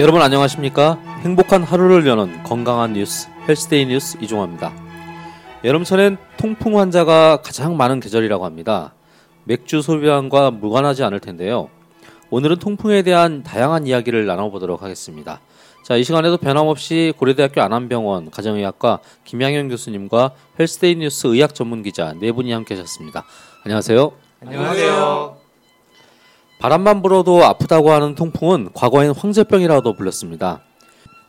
여러분 안녕하십니까? 행복한 하루를 여는 건강한 뉴스 헬스데이 뉴스 이종화입니다. 여름철엔 통풍 환자가 가장 많은 계절이라고 합니다. 맥주 소비량과 무관하지 않을 텐데요. 오늘은 통풍에 대한 다양한 이야기를 나눠보도록 하겠습니다. 자, 이 시간에도 변함없이 고려대학교 안암병원 가정의학과 김양현 교수님과 헬스데이 뉴스 의학 전문 기자 네 분이 함께 하셨습니다. 안녕하세요. 안녕하세요. 바람만 불어도 아프다고 하는 통풍은 과거엔 황제병이라고도 불렸습니다.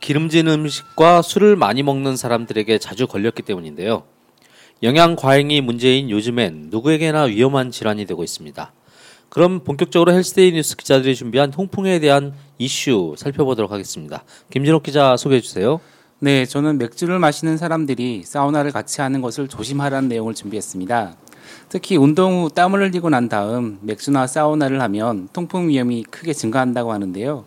기름진 음식과 술을 많이 먹는 사람들에게 자주 걸렸기 때문인데요. 영양 과잉이 문제인 요즘엔 누구에게나 위험한 질환이 되고 있습니다. 그럼 본격적으로 헬스데이 뉴스 기자들이 준비한 통풍에 대한 이슈 살펴보도록 하겠습니다. 김진욱 기자 소개해 주세요. 네, 저는 맥주를 마시는 사람들이 사우나를 같이 하는 것을 조심하라는 내용을 준비했습니다. 특히 운동 후 땀을 흘리고 난 다음 맥주나 사우나를 하면 통풍 위험이 크게 증가한다고 하는데요.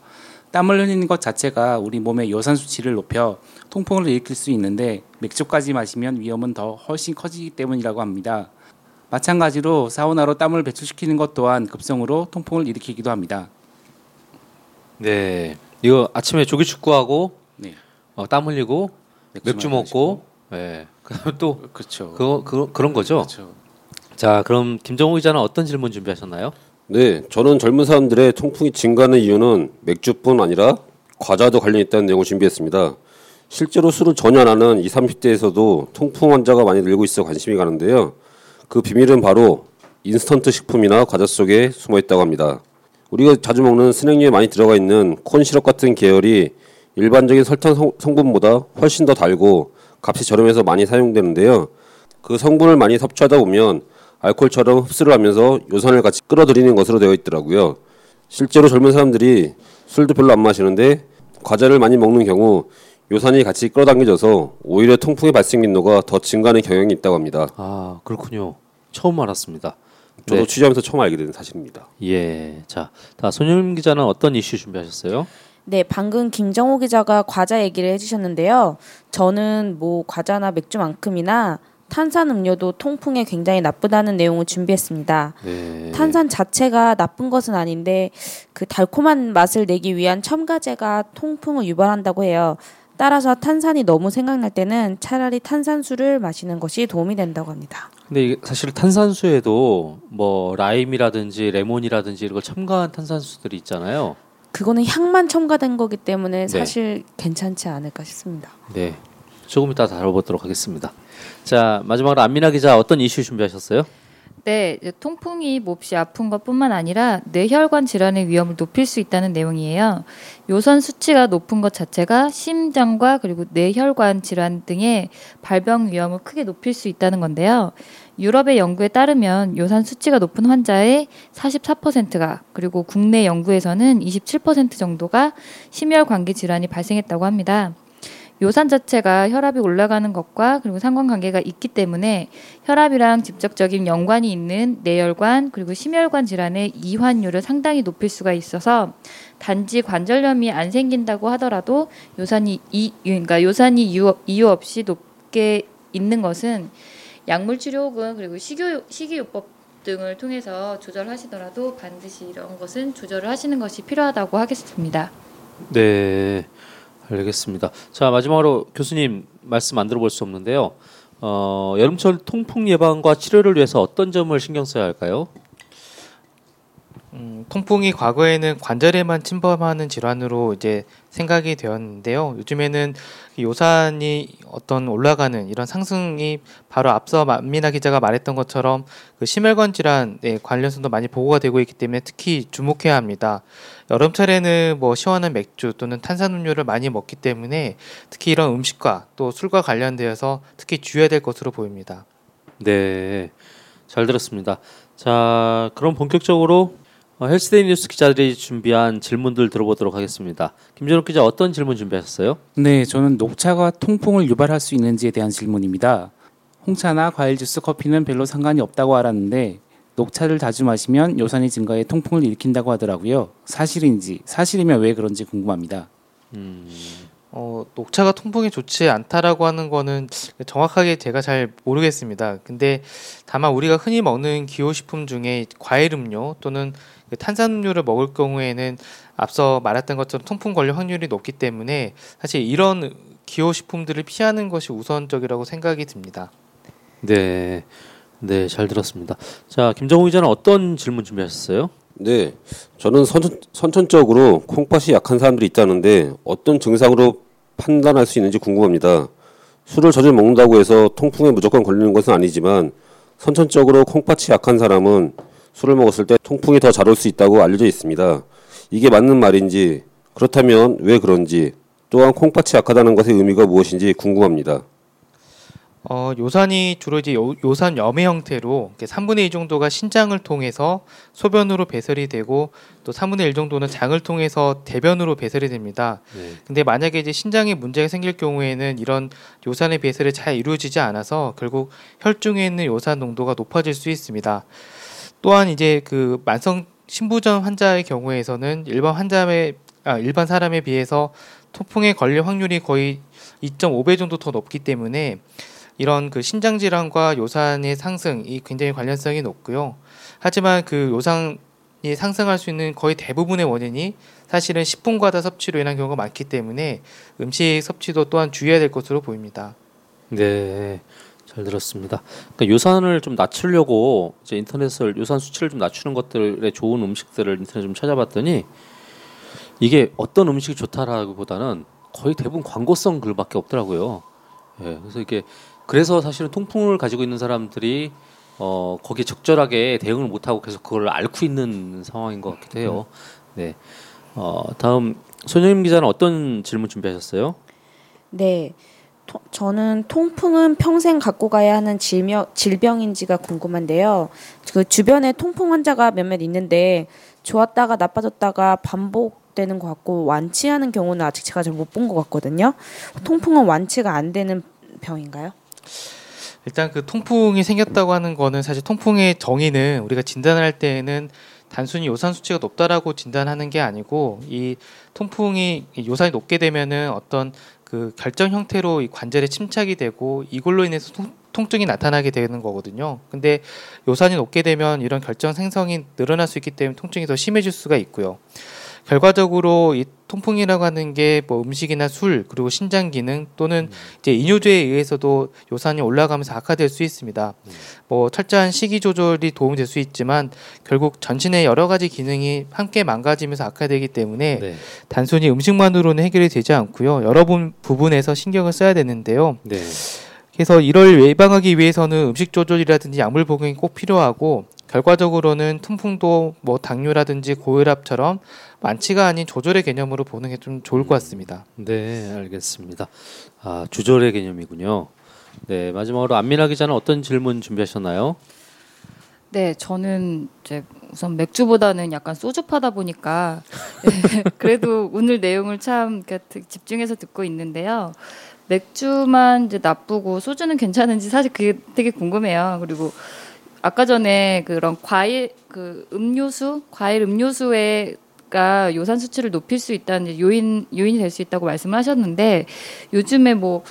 땀을 흘리는 것 자체가 우리 몸의 요산 수치를 높여 통풍을 일으킬 수 있는데 맥주까지 마시면 위험은 더 훨씬 커지기 때문이라고 합니다. 마찬가지로 사우나로 땀을 배출시키는 것 또한 급성으로 통풍을 일으키기도 합니다. 네, 이거 아침에 조기 축구하고 네. 어, 땀 흘리고 맥주 먹고, 네, 그다음 또 그렇죠. 그거 그, 그런 거죠. 그렇죠. 자, 그럼 김정호 기자는 어떤 질문 준비하셨나요? 네, 저는 젊은 사람들의 통풍이 증가하는 이유는 맥주뿐 아니라 과자도 관련 있다는 내용을 준비했습니다. 실제로 술을 전혀 안 하는 20, 30대에서도 통풍 환자가 많이 늘고 있어 관심이 가는데요. 그 비밀은 바로 인스턴트 식품이나 과자 속에 숨어 있다고 합니다. 우리가 자주 먹는 스낵류에 많이 들어가 있는 콘 시럽 같은 계열이 일반적인 설탕 성, 성분보다 훨씬 더 달고 값이 저렴해서 많이 사용되는데요. 그 성분을 많이 섭취하다 보면 알코올처럼 흡수를 하면서 요산을 같이 끌어들이는 것으로 되어 있더라고요. 실제로 젊은 사람들이 술도 별로 안 마시는데 과자를 많이 먹는 경우 요산이 같이 끌어당겨져서 오히려 통풍의 발생 빈도가 더 증가하는 경향이 있다고 합니다. 아, 그렇군요. 처음 알았습니다. 저도 네. 취재하면서 처음 알게 된 사실입니다. 예. 자, 다 손님 기자는 어떤 이슈 준비하셨어요? 네, 방금 김정호 기자가 과자 얘기를 해주셨는데요. 저는 뭐 과자나 맥주만큼이나 탄산 음료도 통풍에 굉장히 나쁘다는 내용을 준비했습니다. 네. 탄산 자체가 나쁜 것은 아닌데 그 달콤한 맛을 내기 위한 첨가제가 통풍을 유발한다고 해요. 따라서 탄산이 너무 생각날 때는 차라리 탄산수를 마시는 것이 도움이 된다고 합니다. 근데 사실 탄산수에도 뭐 라임이라든지 레몬이라든지 이런 걸 첨가한 탄산수들이 있잖아요. 그거는 향만 첨가된 거기 때문에 네. 사실 괜찮지 않을까 싶습니다. 네. 조금 이따 다뤄보도록 하겠습니다. 자, 마지막으로 안민아 기자 어떤 이슈 준비하셨어요? 네, 통풍이 몹시 아픈 것뿐만 아니라 뇌혈관 질환의 위험을 높일 수 있다는 내용이에요. 요선 수치가 높은 것 자체가 심장과 그리고 뇌혈관 질환 등의 발병 위험을 크게 높일 수 있다는 건데요. 유럽의 연구에 따르면 요산 수치가 높은 환자의 44%가 그리고 국내 연구에서는 27% 정도가 심혈관계 질환이 발생했다고 합니다. 요산 자체가 혈압이 올라가는 것과 그리고 상관관계가 있기 때문에 혈압이랑 직접적인 연관이 있는 뇌혈관 그리고 심혈관 질환의 이환율을 상당히 높일 수가 있어서 단지 관절염이 안 생긴다고 하더라도 요산이 이 그러니까 요산이 이유, 이유 없이 높게 있는 것은 약물 치료 혹은 그리고 식유 식이요법 등을 통해서 조절하시더라도 반드시 이런 것은 조절을 하시는 것이 필요하다고 하겠습니다. 네. 알겠습니다. 자, 마지막으로 교수님 말씀 안 들어볼 수 없는데요. 어, 여름철 통풍 예방과 치료를 위해서 어떤 점을 신경 써야 할까요? 음, 통풍이 과거에는 관절에만 침범하는 질환으로 이제 생각이 되었는데요. 요즘에는 요산이 어떤 올라가는 이런 상승이 바로 앞서 만민아 기자가 말했던 것처럼 그 심혈관 질환에 관련성도 많이 보고가 되고 있기 때문에 특히 주목해야 합니다. 여름철에는 뭐 시원한 맥주 또는 탄산음료를 많이 먹기 때문에 특히 이런 음식과 또 술과 관련되어서 특히 주의해야 될 것으로 보입니다. 네. 잘 들었습니다. 자, 그럼 본격적으로 어, 헬스데이 뉴스 기자들이 준비한 질문들 들어보도록 하겠습니다. 김준욱 기자 어떤 질문 준비하셨어요? 네, 저는 녹차가 통풍을 유발할 수 있는지에 대한 질문입니다. 홍차나 과일 주스, 커피는 별로 상관이 없다고 알았는데 녹차를 자주 마시면 요산이 증가해 통풍을 일으킨다고 하더라고요. 사실인지 사실이면 왜 그런지 궁금합니다. 음, 어, 녹차가 통풍에 좋지 않다라고 하는 거는 정확하게 제가 잘 모르겠습니다. 근데 다만 우리가 흔히 먹는 기호식품 중에 과일 음료 또는 그 탄산음료를 먹을 경우에는 앞서 말했던 것처럼 통풍 걸릴 확률이 높기 때문에 사실 이런 기호 식품들을 피하는 것이 우선적이라고 생각이 듭니다. 네, 네, 잘 들었습니다. 자, 김정우 기자는 어떤 질문 준비하셨어요? 네, 저는 선천, 선천적으로 콩팥이 약한 사람들이 있다는데 어떤 증상으로 판단할 수 있는지 궁금합니다. 술을 자주 먹는다고 해서 통풍에 무조건 걸리는 것은 아니지만 선천적으로 콩팥이 약한 사람은 술을 먹었을 때 통풍이 더 잘 올 수 있다고 알려져 있습니다. 이게 맞는 말인지 그렇다면 왜 그런지 또한 콩팥이 약하다는 것의 의미가 무엇인지 궁금합니다. 어, 요산이 주로 이제 요, 요산 염의 형태로 3분의 2 정도가 신장을 통해서 소변으로 배설이 되고 또 3분의 1 정도는 장을 통해서 대변으로 배설이 됩니다. 네. 근데 만약에 이제 신장에 문제가 생길 경우에는 이런 요산의 배설이 잘 이루어지지 않아서 결국 혈중에 있는 요산 농도가 높아질 수 있습니다. 또한 이제 그 만성 신부전 환자의 경우에서는 일반 환자의 아, 일반 사람에 비해서 통풍에 걸릴 확률이 거의 2.5배 정도 더 높기 때문에 이런 그 신장 질환과 요산의 상승이 굉장히 관련성이 높고요. 하지만 그 요산이 상승할 수 있는 거의 대부분의 원인이 사실은 식품 과다 섭취로 인한 경우가 많기 때문에 음식 섭취도 또한 주의해야 될 것으로 보입니다. 네, 잘 들었습니다. 그러니까 요산을 좀 낮추려고 이제 인터넷을 요산 수치를 좀 낮추는 것들의 좋은 음식들을 인터넷 좀 찾아봤더니 이게 어떤 음식이 좋다라기보다는 거의 대부분 광고성 글밖에 없더라고요. 예, 그래서 이게 그래서 사실은 통풍을 가지고 있는 사람들이 어 거기에 적절하게 대응을 못하고 계속 그걸 앓고 있는 상황인 것 같기도 해요. 네. 어 다음 손영임 기자는 어떤 질문 준비하셨어요? 네. 토- 저는 통풍은 평생 갖고 가야 하는 질병, 질병인지가 궁금한데요. 그 주변에 통풍 환자가 몇몇 있는데 좋았다가 나빠졌다가 반복되는 것 같고 완치하는 경우는 아직 제가 잘 못 본 것 같거든요. 통풍은 완치가 안 되는 병인가요? 일단 그 통풍이 생겼다고 하는 거는 사실 통풍의 정의는 우리가 진단할 때는 단순히 요산 수치가 높다라고 진단하는 게 아니고 이 통풍이 이 요산이 높게 되면은 어떤 그 결정 형태로 이 관절에 침착이 되고 이걸로 인해서 통, 통증이 나타나게 되는 거거든요. 근데 요산이 높게 되면 이런 결정 생성이 늘어날 수 있기 때문에 통증이 더 심해질 수가 있고요. 결과적으로 이 통풍이라고 하는 게 뭐 음식이나 술 그리고 신장 기능 또는 이제 이뇨제에 의해서도 요산이 올라가면서 악화될 수 있습니다. 뭐 철저한 식이 조절이 도움이 될수 있지만 결국 전신의 여러 가지 기능이 함께 망가지면서 악화되기 때문에 네. 단순히 음식만으로는 해결이 되지 않고요. 여러 부- 부분에서 신경을 써야 되는데요. 네. 그래서 이를 예방하기 위해서는 음식 조절이라든지 약물 복용이 꼭 필요하고 결과적으로는 통풍도 뭐 당뇨라든지 고혈압처럼 완치가 아닌 조절의 개념으로 보는 게 좀 좋을 것 같습니다. 네, 알겠습니다. 아, 주절의 개념이군요. 네, 마지막으로 안민아 기자는 어떤 질문 준비하셨나요? 네, 저는 이제 우선 맥주보다는 약간 소주파다 보니까 네, 그래도 오늘 내용을 참 집중해서 듣고 있는데요. 맥주만 이제 나쁘고 소주는 괜찮은지 사실 그게 되게 궁금해요. 그리고 아까 전에 그런 과일 그 음료수, 과일 음료수에 가 요산 수치를 높일 수 있다는 요인 요인이 될 수 있다고 말씀하셨는데 요즘에 뭐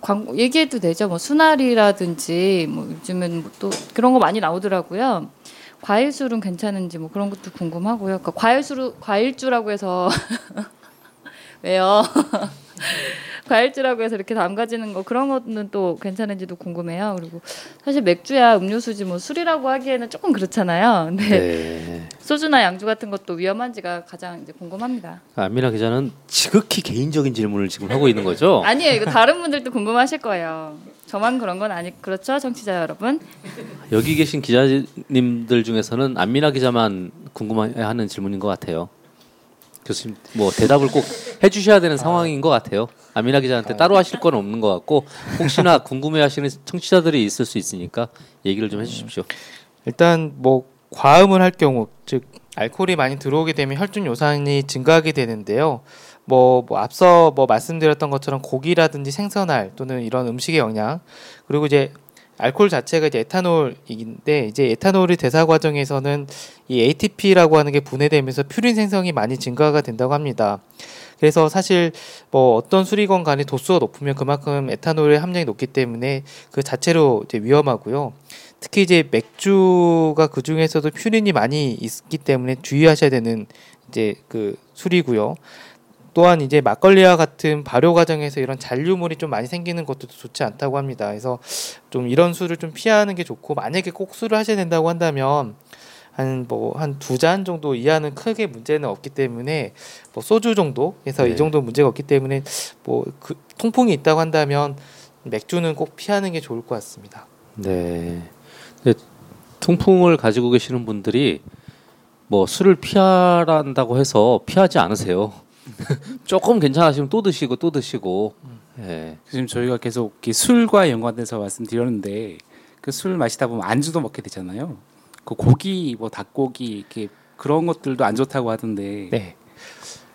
광고 얘기해도 되죠. 뭐 수나리라든지 뭐 요즘은 뭐 또 그런 거 많이 나오더라고요. 과일술은 괜찮은지 뭐 그런 것도 궁금하고요. 그러니까 과일술 과일주라고 해서 왜요? 과일주라고 해서 이렇게 담가지는 거 그런 거는 또 괜찮은지도 궁금해요. 그리고 사실 맥주야 음료수지 뭐 술이라고 하기에는 조금 그렇잖아요. 근데 네. 소주나 양주 같은 것도 위험한지가 가장 이제 궁금합니다. 안민아 기자는 지극히 개인적인 질문을 지금 하고 있는 거죠? 아니에요. 이거 다른 분들도 궁금하실 거예요. 저만 그런 건 아니 그렇죠, 청취자 여러분? 여기 계신 기자님들 중에서는 안민아 기자만 궁금해하는 질문인 것 같아요. 교수님 뭐 대답을 꼭 해주셔야 되는 상황인 것 같아요. 안민아 기자한테 따로 하실 건 없는 것 같고 혹시나 궁금해하시는 청취자들이 있을 수 있으니까 얘기를 좀 해주십시오. 일단 뭐 과음을 할 경우 즉 알코올이 많이 들어오게 되면 혈중 요산이 증가하게 되는데요. 뭐, 뭐 앞서 뭐 말씀드렸던 것처럼 고기라든지 생선알 또는 이런 음식의 영양 그리고 이제 알코올 자체가 이제 에탄올인데 이제 에탄올의 대사 과정에서는 이 ATP라고 하는 게 분해되면서 퓨린 생성이 많이 증가가 된다고 합니다. 그래서 사실 뭐 어떤 술이건 간에 도수가 높으면 그만큼 에탄올의 함량이 높기 때문에 그 자체로 이제 위험하고요. 특히 이제 맥주가 그 중에서도 퓨린이 많이 있기 때문에 주의하셔야 되는 이제 그 술이고요. 또한 이제 막걸리와 같은 발효 과정에서 이런 잔류물이 좀 많이 생기는 것도 좋지 않다고 합니다. 그래서 좀 이런 술을 좀 피하는 게 좋고 만약에 꼭 술을 하셔야 된다고 한다면 한 뭐 한 두 잔 정도 이하는 크게 문제는 없기 때문에 뭐 소주 정도에서 네. 이 정도 문제가 없기 때문에 뭐 그 통풍이 있다고 한다면 맥주는 꼭 피하는 게 좋을 것 같습니다. 네. 통풍을 가지고 계시는 분들이 뭐 술을 피하란다고 해서 피하지 않으세요. 조금 괜찮으시면 또 드시고 또 드시고. 예. 지금 저희가 계속 이렇게 술과 연관돼서 말씀드렸는데 그 술 마시다 보면 안주도 먹게 되잖아요. 그 고기 뭐 닭고기 이렇게 그런 것들도 안 좋다고 하던데. 네.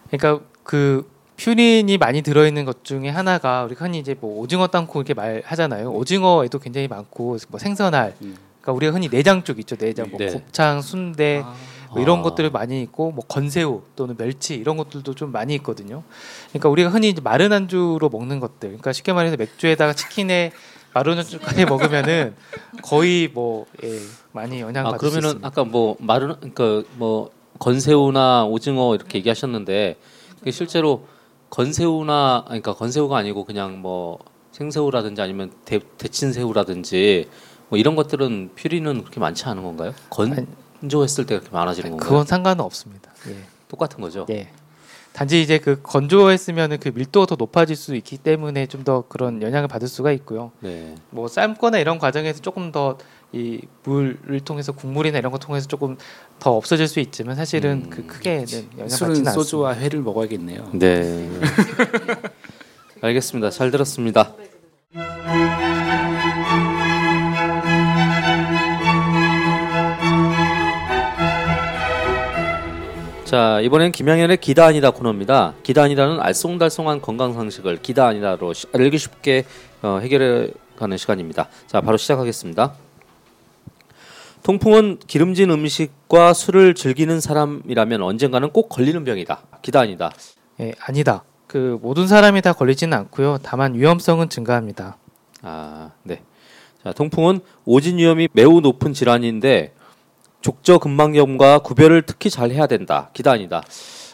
그러니까 그 퓨린이 많이 들어있는 것 중에 하나가 우리 흔히 이제 뭐 오징어 땅콩 이렇게 말하잖아요. 오징어에도 굉장히 많고 뭐 생선알. 음. 그러니까 우리가 흔히 내장 쪽 있죠. 내장, 뭐 네. 곱창, 순대 아, 뭐 이런 아. 것들이 많이 있고 뭐 건새우 또는 멸치 이런 것들도 좀 많이 있거든요. 그러니까 우리가 흔히 이제 마른 안주로 먹는 것들. 그러니까 쉽게 말해서 맥주에다가 치킨에 마른 안주까지 먹으면은 거의 뭐 예, 많이 영향 아 받을 수 그러면은 있습니다. 아까 뭐 마른 그러니까 뭐 건새우나 오징어 이렇게 얘기하셨는데 그게 실제로 건새우나 아니, 그러니까 건새우가 아니고 그냥 뭐 생새우라든지 아니면 대, 데친 새우라든지 뭐 이런 것들은 퓨리는 그렇게 많지 않은 건가요? 건 조했을 때 그렇게 많아지는 건가요? 그건 상관은 없습니다. 예. 똑같은 거죠. 예. 단지 이제 그 건조했으면은 그 밀도가 더 높아질 수 있기 때문에 좀 더 그런 영향을 받을 수가 있고요. 네. 뭐 삶거나 이런 과정에서 조금 더 이 물을 통해서 국물이나 이런 거 통해서 조금 더 없어질 수 있지만 사실은 음, 그 크게는 영향 술은 받지는 소주와 회를 먹어야겠네요. 네. 알겠습니다. 잘 들었습니다. 자 이번엔 김양현의 기다 아니다 코너입니다. 기다 아니다는 알쏭달쏭한 건강 상식을 기다 아니다로 시- 알기 쉽게 어, 해결해 가는 시간입니다. 자 바로 시작하겠습니다. 통풍은 기름진 음식과 술을 즐기는 사람이라면 언젠가는 꼭 걸리는 병이다. 기다 아니다. 예, 아니다. 그 모든 사람이 다 걸리지는 않고요. 다만 위험성은 증가합니다. 아, 네. 자, 통풍은 오진 위험이 매우 높은 질환인데 족저 근막염과 구별을 특히 잘 해야 된다. 기단이다.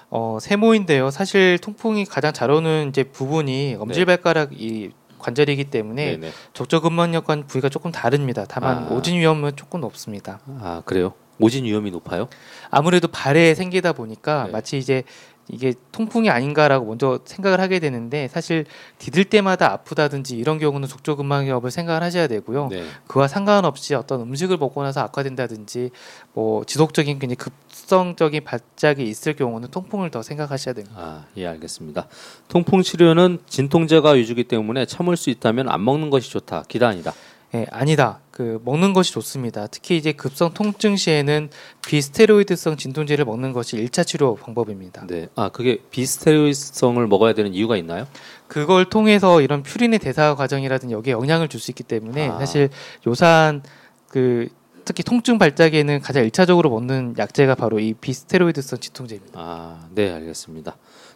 어, 세모인데요. 사실 통풍이 가장 잘 오는 이제 부분이 엄지발가락 이 관절이기 때문에 네, 네. 적저근막력과는 부위가 조금 다릅니다. 다만 아. 오진 위험은 조금 높습니다. 아, 그래요? 오진 위험이 높아요? 아무래도 발에 생기다 보니까 네. 마치 이제 이게 통풍이 아닌가라고 먼저 생각을 하게 되는데 사실 디딜 때마다 아프다든지 이런 경우는 족저근막염을 생각을 하셔야 되고요. 네. 그와 상관없이 어떤 음식을 먹고 나서 악화된다든지 뭐 지속적인 굉장히 급성적인 발작이 있을 경우는 통풍을 더 생각하셔야 됩니다. 아, 예, 알겠습니다. 통풍 치료는 진통제가 위주기 때문에 참을 수 있다면 안 먹는 것이 좋다. 기단이다. 예, 아니다. 그 먹는 것이 좋습니다. 특히 이제 급성 통증 시에는 비스테로이드성 진통제를 먹는 것이 일차 치료 방법입니다. 네. 아, 그게 비스테로이드성을 먹어야 되는 이유가 있나요? 그걸 통해서 이런 퓨린의 대사 과정이라든지 여기에 영향을 줄 수 있기 때문에 아. 사실 요산 그 특히 통증 발작에는 가장 일차적으로 먹는 약제가 바로 이 비스테로이드성 진통제입니다. 아, 네, 알겠습니다.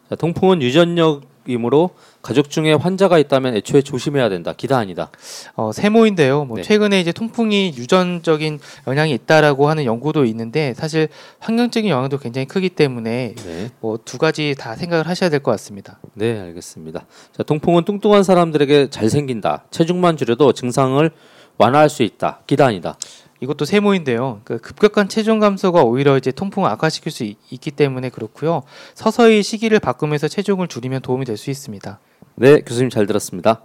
자, 통풍은 유전력 이므로 가족 중에 환자가 있다면 애초에 조심해야 된다. 기다 아니다. 어, 세모인데요. 뭐 네. 최근에 이제 통풍이 유전적인 영향이 있다라고 하는 연구도 있는데 사실 환경적인 영향도 굉장히 크기 때문에 네. 뭐두 가지 다 생각을 하셔야 될 것 같습니다. 네, 알겠습니다. 자, 통풍은 뚱뚱한 사람들에게 잘 생긴다. 체중만 줄여도 증상을 완화할 수 있다. 기다 아니다. 이것도 세모인데요. 그 급격한 체중 감소가 오히려 이제 통풍을 악화시킬 수 있, 기 때문에 그렇고요. 서서히 시기를 바꾸면서 체중을 줄이면 도움이 될 수 있습니다. 네, 교수님 잘 들었습니다.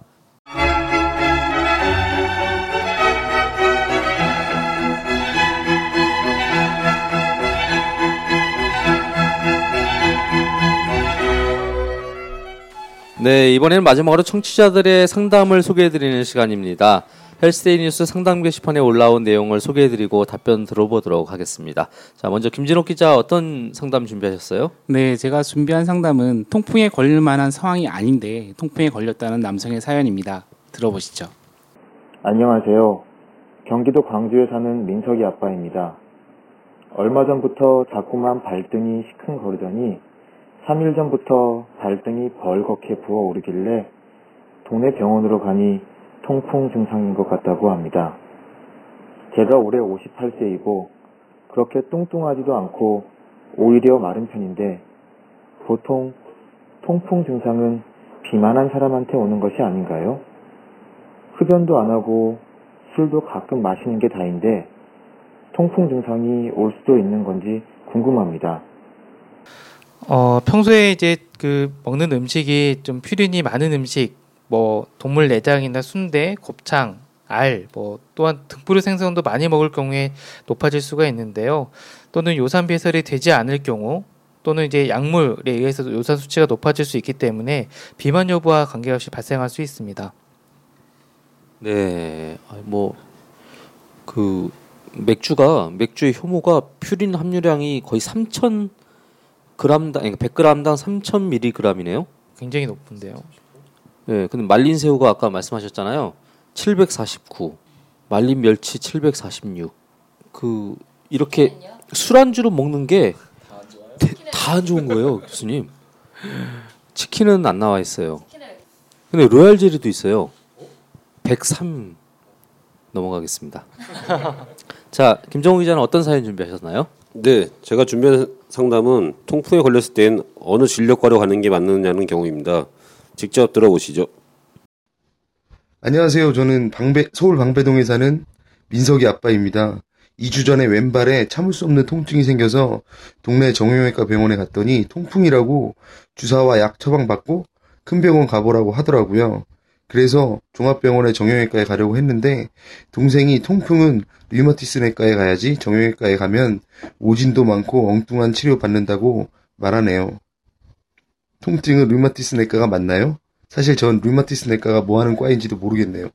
네, 이번에는 마지막으로 청취자들의 상담을 소개해드리는 시간입니다. 헬스데이 뉴스 상담 게시판에 올라온 내용을 소개해드리고 답변 들어보도록 하겠습니다. 자, 먼저 김진옥 기자 어떤 상담 준비하셨어요? 네, 제가 준비한 상담은 통풍에 걸릴 만한 상황이 아닌데 통풍에 걸렸다는 남성의 사연입니다. 들어보시죠. 안녕하세요. 경기도 광주에 사는 민석이 아빠입니다. 얼마 전부터 자꾸만 발등이 시큰거리더니 3일 전부터 발등이 벌겋게 부어오르길래 동네 병원으로 가니 통풍 증상인 것 같다고 합니다. 제가 올해 58세이고 그렇게 뚱뚱하지도 않고 오히려 마른 편인데 보통 통풍 증상은 비만한 사람한테 오는 것이 아닌가요? 흡연도 안 하고 술도 가끔 마시는 게 다인데 통풍 증상이 올 수도 있는 건지 궁금합니다. 어, 평소에 이제 그 먹는 음식이 좀 퓨린이 많은 음식, 뭐 동물 내장이나 순대, 곱창, 알, 뭐 또한 등푸르 생선도 많이 먹을 경우에 높아질 수가 있는데요. 또는 요산 배설이 되지 않을 경우 또는 이제 약물에 의해서 요산 수치가 높아질 수 있기 때문에 비만 여부와 관계없이 발생할 수 있습니다. 네, 뭐 그 맥주가 맥주의 효모가 퓨린 함유량이 거의 3,000 그람당, 100g당 3,000mg이네요. 굉장히 높은데요. 네, 근데 말린 새우가 아까 말씀하셨잖아요. 749, 말린 멸치 746. 그 이렇게 술안주로 먹는 게 다 안 좋은 거예요, 교수님. 치킨은 안 나와 있어요. 근데 로얄 젤리도 있어요. 103 넘어가겠습니다. 자, 김정우 기자는 어떤 사연 준비하셨나요? 네, 제가 준비한 상담은 통풍에 걸렸을 땐 어느 진료과로 가는 게 맞느냐는 경우입니다. 직접 들어보시죠. 안녕하세요. 저는 방배, 서울 방배동에 사는 민석이 아빠입니다. 2주 전에 왼발에 참을 수 없는 통증이 생겨서 동네 정형외과 병원에 갔더니 통풍이라고 주사와 약 처방 받고 큰 병원 가보라고 하더라고요. 그래서 종합병원의 정형외과에 가려고 했는데 동생이 통풍은 류마티스 내과에 가야지 정형외과에 가면 오진도 많고 엉뚱한 치료 받는다고 말하네요. 통증은 류마티스 내과가 맞나요? 사실 전 류마티스 내과가 뭐 하는 과인지도 모르겠네요.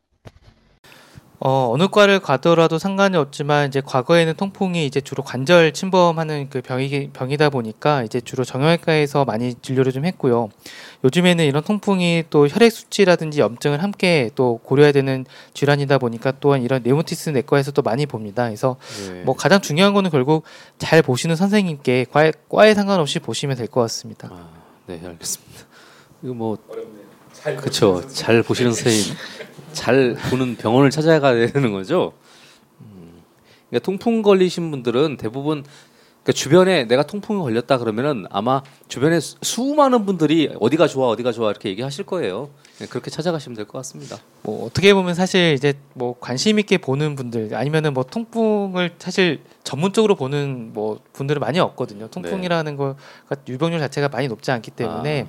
어, 어느 과를 가더라도 상관이 없지만 이제 과거에는 통풍이 이제 주로 관절 침범하는 그 병이 병이다 보니까 이제 주로 정형외과에서 많이 진료를 좀 했고요. 요즘에는 이런 통풍이 또 혈액 수치라든지 염증을 함께 또 고려해야 되는 질환이다 보니까 또한 이런 네모티스 내과에서도 많이 봅니다. 그래서 네. 뭐 가장 중요한 거는 결국 잘 보시는 선생님께 과에, 과에 상관없이 보시면 될 것 같습니다. 아, 네, 알겠습니다. 이거 뭐 그렇죠. 잘 보시는 선생님, 잘 보는 병원을 찾아가야 되는 거죠. 음, 그러니까 통풍 걸리신 분들은 대부분 그러니까 주변에 내가 통풍이 걸렸다 그러면은 아마 주변에 수- 수많은 분들이 어디가 좋아 어디가 좋아 이렇게 얘기하실 거예요. 네, 그렇게 찾아가시면 될 것 같습니다. 뭐 어떻게 보면 사실 이제 뭐 관심 있게 보는 분들 아니면은 뭐 통풍을 사실 전문적으로 보는 뭐 분들은 많이 없거든요. 통풍이라는 거가 유병률 자체가 많이 높지 않기 때문에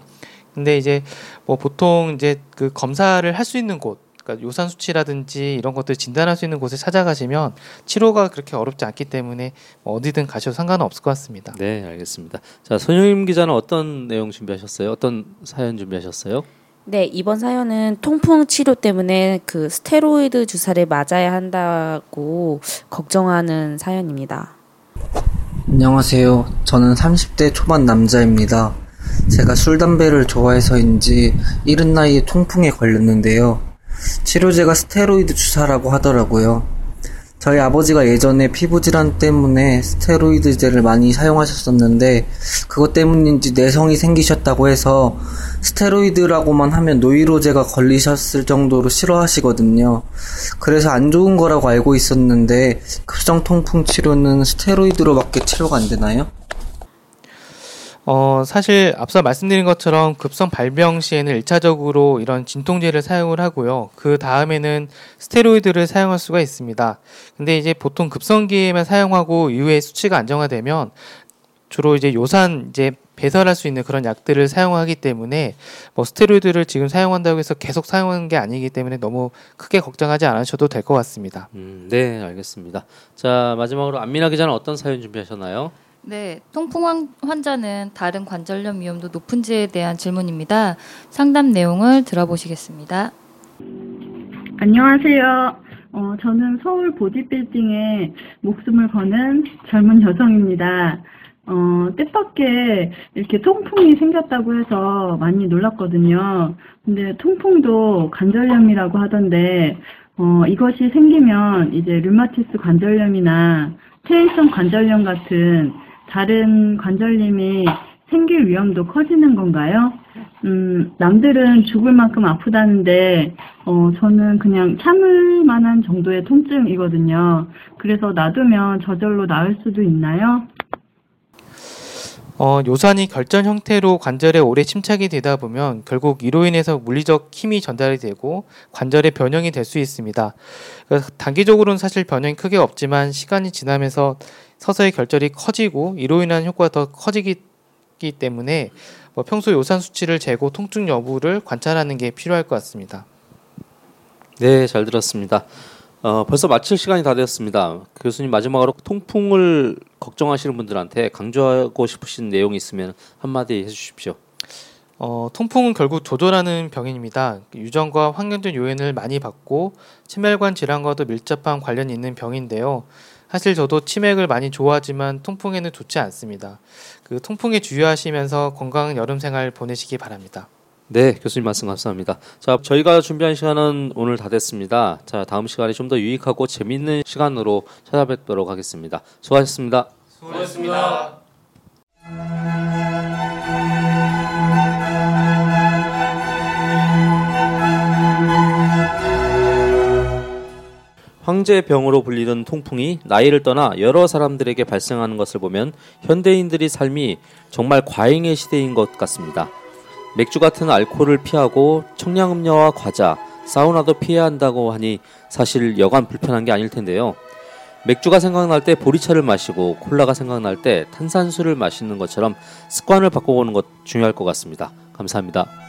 근데 이제 뭐 보통 이제 그 검사를 할 수 있는 곳 그러니까 요산 수치라든지 이런 것들 진단할 수 있는 곳에 찾아가시면 치료가 그렇게 어렵지 않기 때문에 뭐 어디든 가셔도 상관은 없을 것 같습니다. 네, 알겠습니다. 자, 손영임 기자는 어떤 내용 준비하셨어요? 어떤 사연 준비하셨어요? 네, 이번 사연은 통풍 치료 때문에 그 스테로이드 주사를 맞아야 한다고 걱정하는 사연입니다. 안녕하세요. 저는 30대 초반 남자입니다. 제가 술, 담배를 좋아해서인지 이른 나이에 통풍에 걸렸는데요. 치료제가 스테로이드 주사라고 하더라고요. 저희 아버지가 예전에 피부질환 때문에 스테로이드제를 많이 사용하셨었는데 그것 때문인지 내성이 생기셨다고 해서 스테로이드라고만 하면 노이로제가 걸리셨을 정도로 싫어하시거든요. 그래서 안 좋은 거라고 알고 있었는데 급성 통풍 치료는 스테로이드로밖에 치료가 안 되나요? 어, 사실 앞서 말씀드린 것처럼 급성 발병 시에는 1차적으로 이런 진통제를 사용을 하고요. 그 다음에는 스테로이드를 사용할 수가 있습니다. 근데 이제 보통 급성기에만 사용하고 이후에 수치가 안정화되면 주로 이제 요산 이제 배설할 수 있는 그런 약들을 사용하기 때문에 뭐 스테로이드를 지금 사용한다고 해서 계속 사용하는 게 아니기 때문에 너무 크게 걱정하지 않으셔도 될 것 같습니다. 음, 네, 알겠습니다. 자, 마지막으로 안민아 기자는 어떤 사연 준비하셨나요? 네, 통풍 환- 환자는 다른 관절염 위험도 높은지에 대한 질문입니다. 상담 내용을 들어보시겠습니다. 안녕하세요. 어, 저는 서울 보디빌딩에 목숨을 거는 젊은 여성입니다. 어, 뜻밖의 이렇게 통풍이 생겼다고 해서 많이 놀랐거든요. 근데 통풍도 관절염이라고 하던데, 어, 이것이 생기면 이제 류마티스 관절염이나 퇴행성 관절염 같은 다른 관절염이 생길 위험도 커지는 건가요? 음, 남들은 죽을 만큼 아프다는데, 어, 저는 그냥 참을 만한 정도의 통증이거든요. 그래서 놔두면 저절로 나을 수도 있나요? 어, 요산이 결전 형태로 관절에 오래 침착이 되다 보면 결국 이로 인해서 물리적 힘이 전달이 되고 관절의 변형이 될 수 있습니다. 단기적으로는 사실 변형이 크게 없지만 시간이 지나면서 서서히 결절이 커지고 이로 인한 효과가 더 커지기 때문에 뭐 평소 요산 수치를 재고 통증 여부를 관찰하는 게 필요할 것 같습니다. 네, 잘 들었습니다. 어, 벌써 마칠 시간이 다 되었습니다. 교수님 마지막으로 통풍을 걱정하시는 분들한테 강조하고 싶으신 내용이 있으면 한마디 해주십시오. 어, 통풍은 결국 조절하는 병입니다. 유전과 환경적 요인을 많이 받고 치매관 질환과도 밀접한 관련이 있는 병인데요. 사실 저도 치맥을 많이 좋아하지만 통풍에는 좋지 않습니다. 그 통풍에 주의하시면서 건강한 여름 생활 보내시기 바랍니다. 네, 교수님 말씀 감사합니다. 자, 저희가 준비한 시간은 오늘 다 됐습니다. 자, 다음 시간에 좀 더 유익하고 재밌는 시간으로 찾아뵙도록 하겠습니다. 수고하셨습니다. 수고하셨습니다. 황제병으로 불리는 통풍이 나이를 떠나 여러 사람들에게 발생하는 것을 보면 현대인들의 삶이 정말 과잉의 시대인 것 같습니다. 맥주 같은 알코올을 피하고 청량음료와 과자, 사우나도 피해야 한다고 하니 사실 여간 불편한 게 아닐 텐데요. 맥주가 생각날 때 보리차를 마시고 콜라가 생각날 때 탄산수를 마시는 것처럼 습관을 바꿔보는 것 중요할 것 같습니다. 감사합니다.